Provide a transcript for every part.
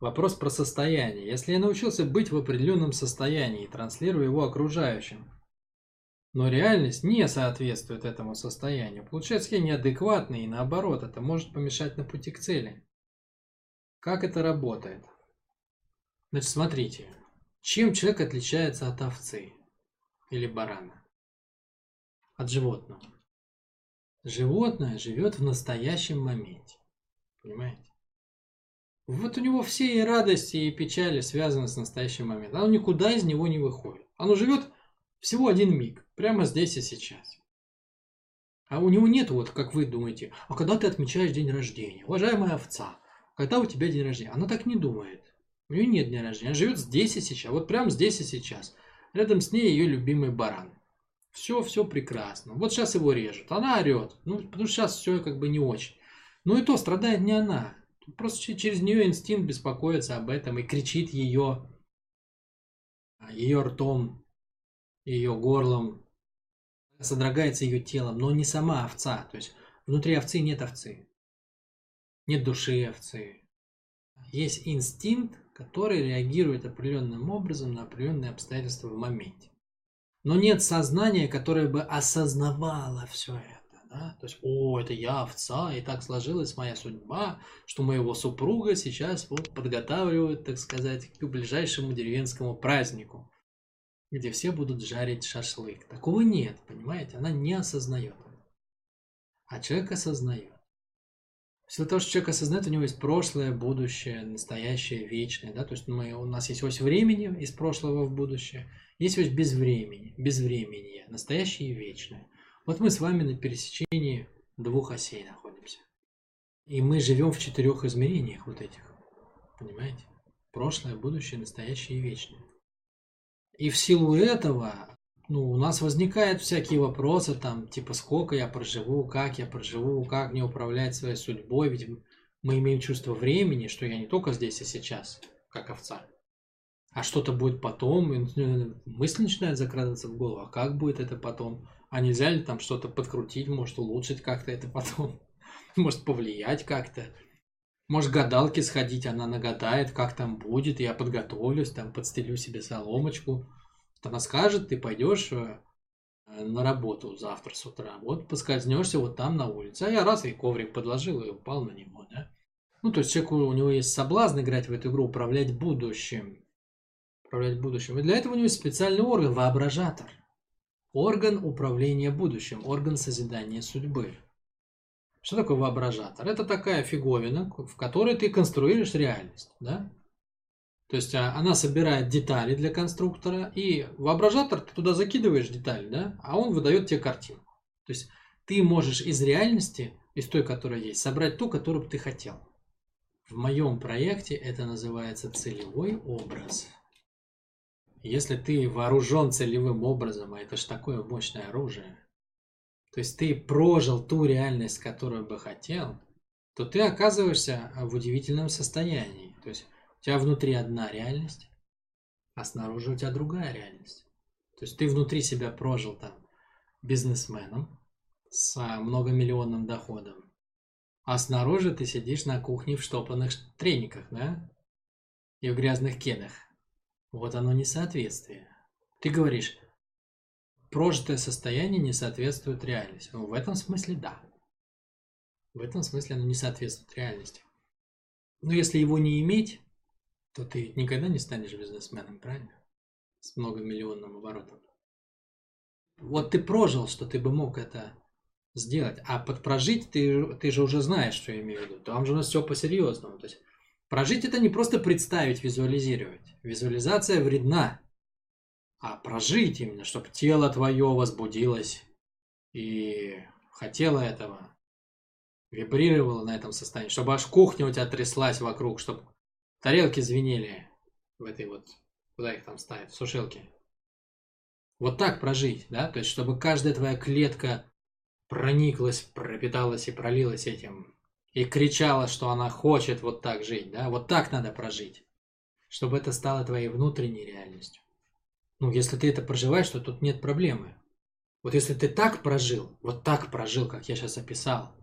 Вопрос про состояние. Если я научился быть в определенном состоянии и транслирую его окружающим, но реальность не соответствует этому состоянию, получается я неадекватный и наоборот, это может помешать на пути к цели. Как это работает? Значит, смотрите, чем человек отличается от овцы или барана? От животного. Животное живет в настоящем моменте. Понимаете? Вот у него все и радости, и печали связаны с настоящим моментом. Оно никуда из него не выходит. Оно живет всего один миг, прямо здесь и сейчас. А у него нет, вот как вы думаете, а когда ты отмечаешь день рождения, уважаемая овца, когда у тебя день рождения? Она так не думает. У нее нет дня рождения, она живет здесь и сейчас, вот прямо здесь и сейчас. Рядом с ней ее любимый баран. Все, все прекрасно. Вот сейчас его режут, она орет, ну, потому что сейчас все как бы не очень. Но и то страдает не она, Просто через нее инстинкт беспокоится об этом и кричит ее, ее ртом, ее горлом, содрогается ее телом, но не сама овца. То есть внутри овцы нет овцы, нет души овцы. Есть инстинкт, который реагирует определенным образом на определенные обстоятельства в моменте. Но нет сознания, которое бы осознавало все это. Да? То есть, о, это я овца, и так сложилась моя судьба, что моего супруга сейчас вот подготавливают, так сказать, к ближайшему деревенскому празднику, где все будут жарить шашлык. Такого нет, понимаете? Она не осознает. А человек осознает. В силу того, что человек осознает, у него есть прошлое, будущее, настоящее, вечное. Да? То есть мы, у нас есть ось времени из прошлого в будущее, есть ось без времени, без времени, настоящее и вечное. Вот мы с вами на пересечении двух осей находимся. И мы живем в четырех измерениях вот этих. Понимаете? Прошлое, будущее, настоящее и вечное. И в силу этого ну, у нас возникают всякие вопросы, там, типа, сколько я проживу, как я проживу, как мне управлять своей судьбой, ведь мы имеем чувство времени, что я не только здесь и сейчас, как овца, а что-то будет потом, и мысль начинает закрадываться в голову, а как будет это потом, а нельзя ли там что-то подкрутить, может улучшить как-то это потом? Может повлиять как-то? Может гадалки сходить, она нагадает, как там будет, я подготовлюсь, там подстелю себе соломочку. Она скажет, ты пойдешь э, на работу завтра с утра, вот поскользнешься вот там на улице. А я раз и коврик подложил и упал на него, да? Ну, то есть человеку, у него есть соблазн играть в эту игру, управлять будущим. Управлять будущим. И для этого у него есть специальный орган, воображатор. Орган управления будущим, орган созидания судьбы. Что такое воображатор? Это такая фиговина, в которой ты конструируешь реальность. Да? То есть а, она собирает детали для конструктора, и воображатор ты туда закидываешь детали, да? а он выдает тебе картинку. То есть ты можешь из реальности, из той, которая есть, собрать ту, которую бы ты хотел. В моем проекте это называется целевой образ. Если ты вооружен целевым образом, а это же такое мощное оружие, то есть ты прожил ту реальность, которую бы хотел, то ты оказываешься в удивительном состоянии. То есть у тебя внутри одна реальность, а снаружи у тебя другая реальность. То есть ты внутри себя прожил там бизнесменом с многомиллионным доходом, а снаружи ты сидишь на кухне в штопанных трениках, да? И в грязных кедах. Вот оно несоответствие. Ты говоришь, прожитое состояние не соответствует реальности. Ну, в этом смысле да. В этом смысле оно не соответствует реальности. Но если его не иметь, то ты никогда не станешь бизнесменом, правильно? С многомиллионным оборотом. Вот ты прожил, что ты бы мог это сделать. А под прожить ты, ты же уже знаешь, что я имею в виду. Там же у нас все по-серьезному. То есть Прожить это не просто представить, визуализировать. Визуализация вредна. А прожить именно, чтобы тело твое возбудилось и хотело этого, вибрировало на этом состоянии, чтобы аж кухня у тебя тряслась вокруг, чтобы тарелки звенели в этой вот, куда их там ставят, в сушилке. Вот так прожить, да, то есть чтобы каждая твоя клетка прониклась, пропиталась и пролилась этим и кричала, что она хочет вот так жить, да, вот так надо прожить, чтобы это стало твоей внутренней реальностью. Ну, если ты это проживаешь, то тут нет проблемы. Вот если ты так прожил, вот так прожил, как я сейчас описал,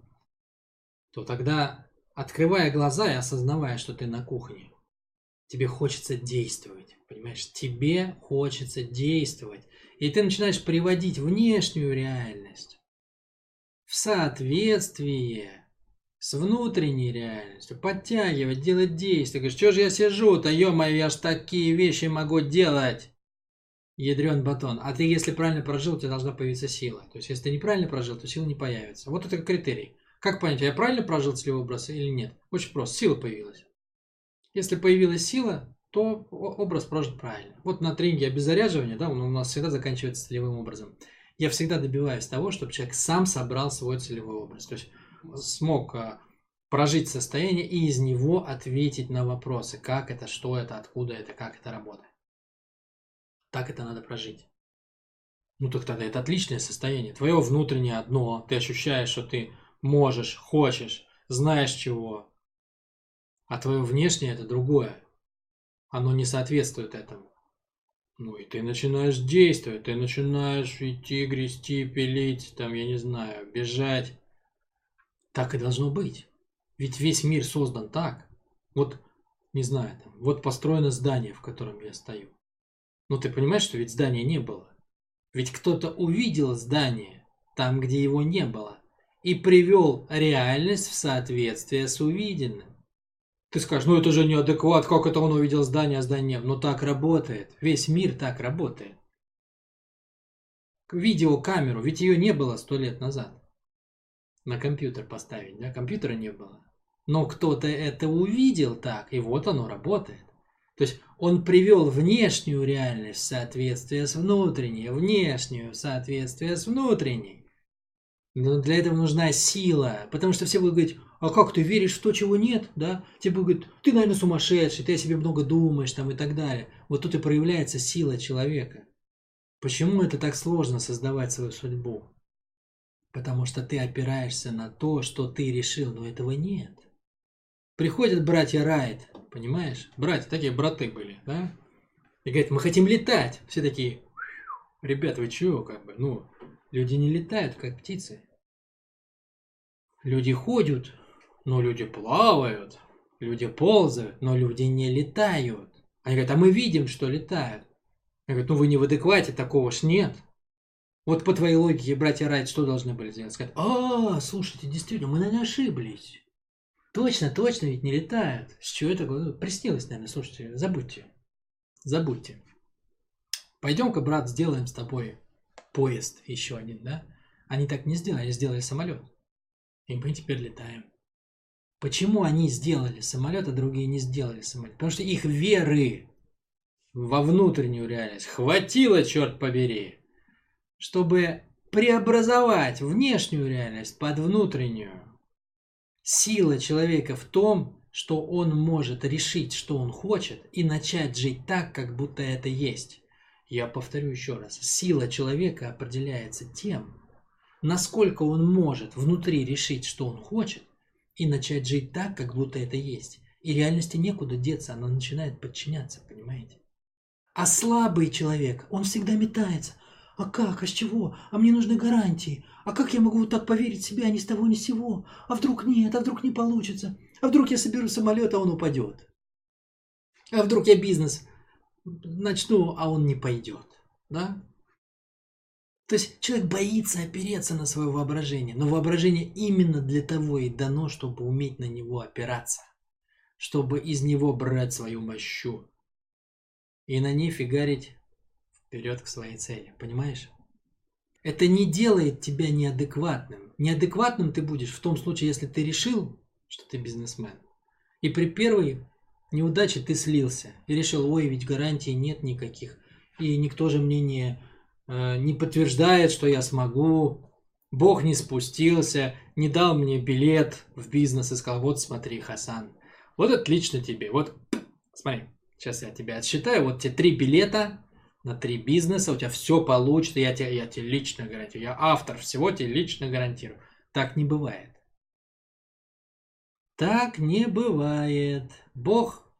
то тогда, открывая глаза и осознавая, что ты на кухне, Тебе хочется действовать, понимаешь? Тебе хочется действовать. И ты начинаешь приводить внешнюю реальность в соответствие с внутренней реальностью, подтягивать, делать действия. Говоришь, что же я сижу-то, ё-моё, я ж такие вещи могу делать. Ядрен батон. А ты, если правильно прожил, у тебя должна появиться сила. То есть, если ты неправильно прожил, то сила не появится. Вот это критерий. Как понять, я правильно прожил целевой образ или нет? Очень просто. Сила появилась. Если появилась сила, то образ прожит правильно. Вот на тренинге обеззаряживания, да, он у нас всегда заканчивается целевым образом. Я всегда добиваюсь того, чтобы человек сам собрал свой целевой образ. То есть смог а, прожить состояние и из него ответить на вопросы. Как это, что это, откуда это, как это работает. Так это надо прожить. Ну так тогда это отличное состояние. Твое внутреннее одно. Ты ощущаешь, что ты можешь, хочешь, знаешь чего. А твое внешнее это другое. Оно не соответствует этому. Ну и ты начинаешь действовать, ты начинаешь идти, грести, пилить, там, я не знаю, бежать. Так и должно быть. Ведь весь мир создан так. Вот, не знаю, там, вот построено здание, в котором я стою. Ну ты понимаешь, что ведь здания не было. Ведь кто-то увидел здание там, где его не было, и привел реальность в соответствие с увиденным. Ты скажешь, ну это же неадекват, как это он увидел здание, а здание нет. Но так работает. Весь мир так работает. Видеокамеру, ведь ее не было сто лет назад. На компьютер поставить, да? Компьютера не было. Но кто-то это увидел так, и вот оно работает. То есть он привел внешнюю реальность в соответствие с внутренней, внешнюю в соответствие с внутренней. Но для этого нужна сила, потому что все будут говорить, а как ты веришь в то, чего нет, да? Тебе говорят, ты, наверное, сумасшедший, ты о себе много думаешь, там и так далее. Вот тут и проявляется сила человека. Почему это так сложно создавать свою судьбу? Потому что ты опираешься на то, что ты решил, но этого нет. Приходят братья Райт, понимаешь? Братья, такие браты были, да? И говорят, мы хотим летать. Все такие, ребят, вы чего, как бы, ну, люди не летают, как птицы. Люди ходят, но люди плавают. Люди ползают, но люди не летают. Они говорят, а мы видим, что летают. Я говорю, ну вы не в адеквате, такого ж нет. Вот по твоей логике, братья Райт, что должны были сделать? Сказать, а, слушайте, действительно, мы, наверное, ошиблись. Точно, точно, ведь не летают. С чего это? Приснилось, наверное, слушайте, забудьте. Забудьте. Пойдем-ка, брат, сделаем с тобой поезд еще один, да? Они так не сделали, они сделали самолет. И мы теперь летаем. Почему они сделали самолет, а другие не сделали самолет? Потому что их веры во внутреннюю реальность хватило, черт побери, чтобы преобразовать внешнюю реальность под внутреннюю. Сила человека в том, что он может решить, что он хочет, и начать жить так, как будто это есть. Я повторю еще раз. Сила человека определяется тем, насколько он может внутри решить, что он хочет, и начать жить так, как будто это есть. И реальности некуда деться, она начинает подчиняться, понимаете? А слабый человек, он всегда метается. А как, а с чего? А мне нужны гарантии. А как я могу вот так поверить в себя ни с того ни с сего? А вдруг нет, а вдруг не получится? А вдруг я соберу самолет, а он упадет? А вдруг я бизнес начну, а он не пойдет? Да? То есть человек боится опереться на свое воображение, но воображение именно для того и дано, чтобы уметь на него опираться, чтобы из него брать свою мощу и на ней фигарить вперед к своей цели, понимаешь? Это не делает тебя неадекватным. Неадекватным ты будешь в том случае, если ты решил, что ты бизнесмен. И при первой неудаче ты слился и решил, ой, ведь гарантий нет никаких. И никто же мне не Э, не подтверждает, что я смогу. Бог не спустился, не дал мне билет в бизнес и сказал, вот смотри, Хасан, вот отлично тебе, вот смотри, сейчас я тебя отсчитаю, вот тебе три билета на три бизнеса, у тебя все получится, я тебе, я тебе лично гарантирую, я автор всего тебе лично гарантирую. Так не бывает. Так не бывает. Бог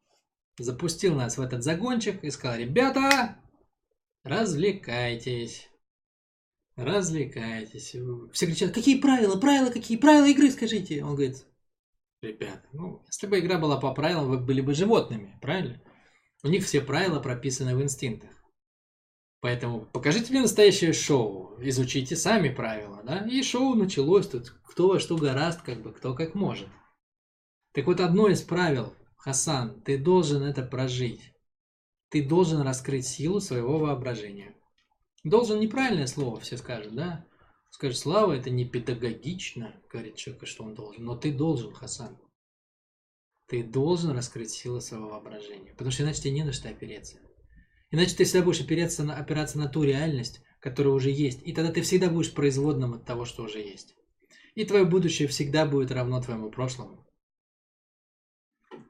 запустил нас в этот загончик и сказал, ребята, Развлекайтесь. Развлекайтесь. Все кричат, какие правила, правила какие, правила игры скажите. Он говорит, ребята, ну, если бы игра была по правилам, вы были бы животными, правильно? У них все правила прописаны в инстинктах. Поэтому покажите мне настоящее шоу, изучите сами правила, да? И шоу началось тут, кто во что гораст, как бы, кто как может. Так вот, одно из правил, Хасан, ты должен это прожить. Ты должен раскрыть силу своего воображения. Должен неправильное слово, все скажут, да? Скажешь, Слава, это не педагогично, говорит человек, что он должен. Но ты должен, Хасан. Ты должен раскрыть силу своего воображения. Потому что иначе тебе не на что опереться. Иначе ты всегда будешь опираться на, опираться на ту реальность, которая уже есть. И тогда ты всегда будешь производным от того, что уже есть. И твое будущее всегда будет равно твоему прошлому.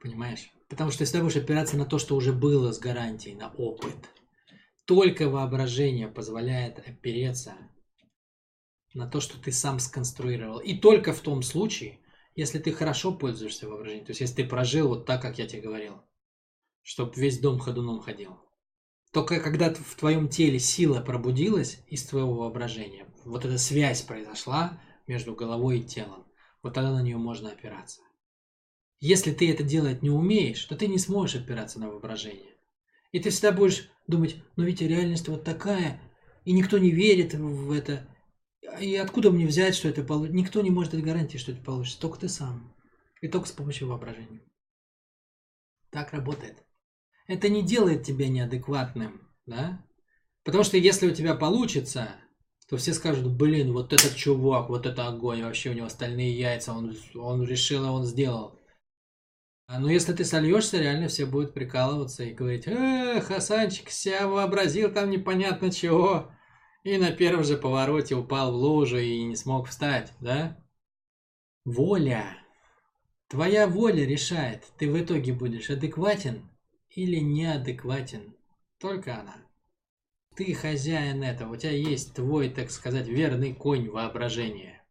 Понимаешь? Потому что ты всегда будешь опираться на то, что уже было с гарантией, на опыт. Только воображение позволяет опереться на то, что ты сам сконструировал. И только в том случае, если ты хорошо пользуешься воображением, то есть если ты прожил вот так, как я тебе говорил, чтобы весь дом ходуном ходил. Только когда в твоем теле сила пробудилась из твоего воображения, вот эта связь произошла между головой и телом, вот тогда на нее можно опираться. Если ты это делать не умеешь, то ты не сможешь опираться на воображение. И ты всегда будешь думать, ну ведь реальность вот такая, и никто не верит в это, и откуда мне взять, что это получится? Никто не может дать гарантии, что это получится. Только ты сам. И только с помощью воображения. Так работает. Это не делает тебя неадекватным, да? Потому что если у тебя получится, то все скажут, блин, вот этот чувак, вот это огонь, вообще у него стальные яйца, он, он решил, и он сделал. А ну если ты сольешься, реально все будут прикалываться и говорить, э, Хасанчик себя вообразил там непонятно чего. И на первом же повороте упал в лужу и не смог встать, да? Воля. Твоя воля решает, ты в итоге будешь адекватен или неадекватен. Только она. Ты хозяин этого, у тебя есть твой, так сказать, верный конь воображения.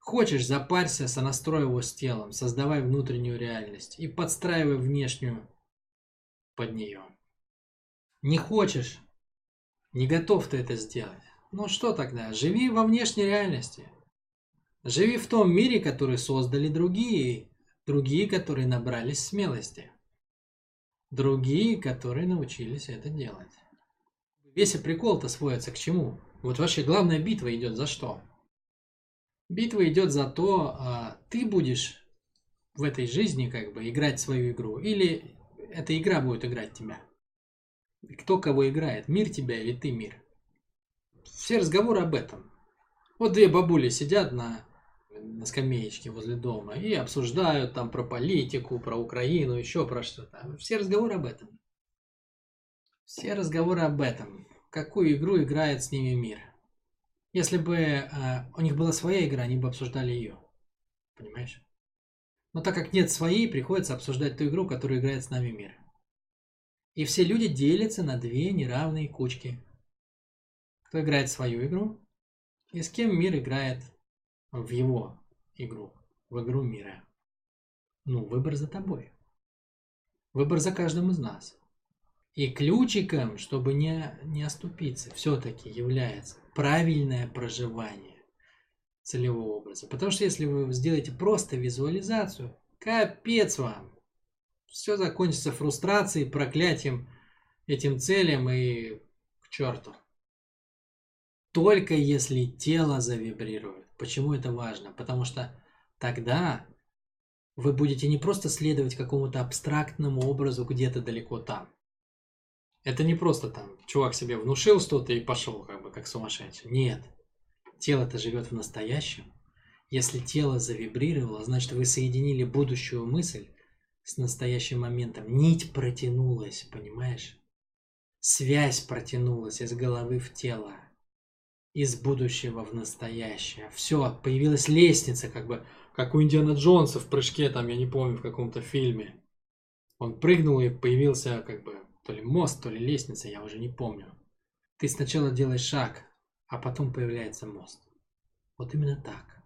Хочешь, запарься, сонастрой его с телом, создавай внутреннюю реальность и подстраивай внешнюю под нее. Не хочешь, не готов ты это сделать. Ну что тогда? Живи во внешней реальности. Живи в том мире, который создали другие. Другие, которые набрались смелости. Другие, которые научились это делать. Весь прикол-то сводится к чему? Вот вообще главная битва идет за что? Битва идет за то, а ты будешь в этой жизни как бы играть свою игру, или эта игра будет играть тебя. Кто кого играет, мир тебя или ты мир. Все разговоры об этом. Вот две бабули сидят на, на скамеечке возле дома и обсуждают там про политику, про Украину, еще про что-то. Все разговоры об этом. Все разговоры об этом. Какую игру играет с ними мир. Если бы э, у них была своя игра, они бы обсуждали ее. Понимаешь? Но так как нет своей, приходится обсуждать ту игру, которую играет с нами мир. И все люди делятся на две неравные кучки. Кто играет свою игру, и с кем мир играет в его игру, в игру мира. Ну, выбор за тобой. Выбор за каждым из нас. И ключиком, чтобы не, не оступиться, все-таки является правильное проживание целевого образа. Потому что если вы сделаете просто визуализацию, капец вам все закончится фрустрацией, проклятием этим целям и к черту. Только если тело завибрирует. Почему это важно? Потому что тогда вы будете не просто следовать какому-то абстрактному образу где-то далеко там. Это не просто там чувак себе внушил что-то и пошел как бы как сумасшедший. Нет. Тело-то живет в настоящем. Если тело завибрировало, значит вы соединили будущую мысль с настоящим моментом. Нить протянулась, понимаешь? Связь протянулась из головы в тело, из будущего в настоящее. Все, появилась лестница, как бы, как у Индиана Джонса в прыжке, там, я не помню, в каком-то фильме. Он прыгнул и появился, как бы, то ли мост, то ли лестница, я уже не помню. Ты сначала делаешь шаг, а потом появляется мост. Вот именно так.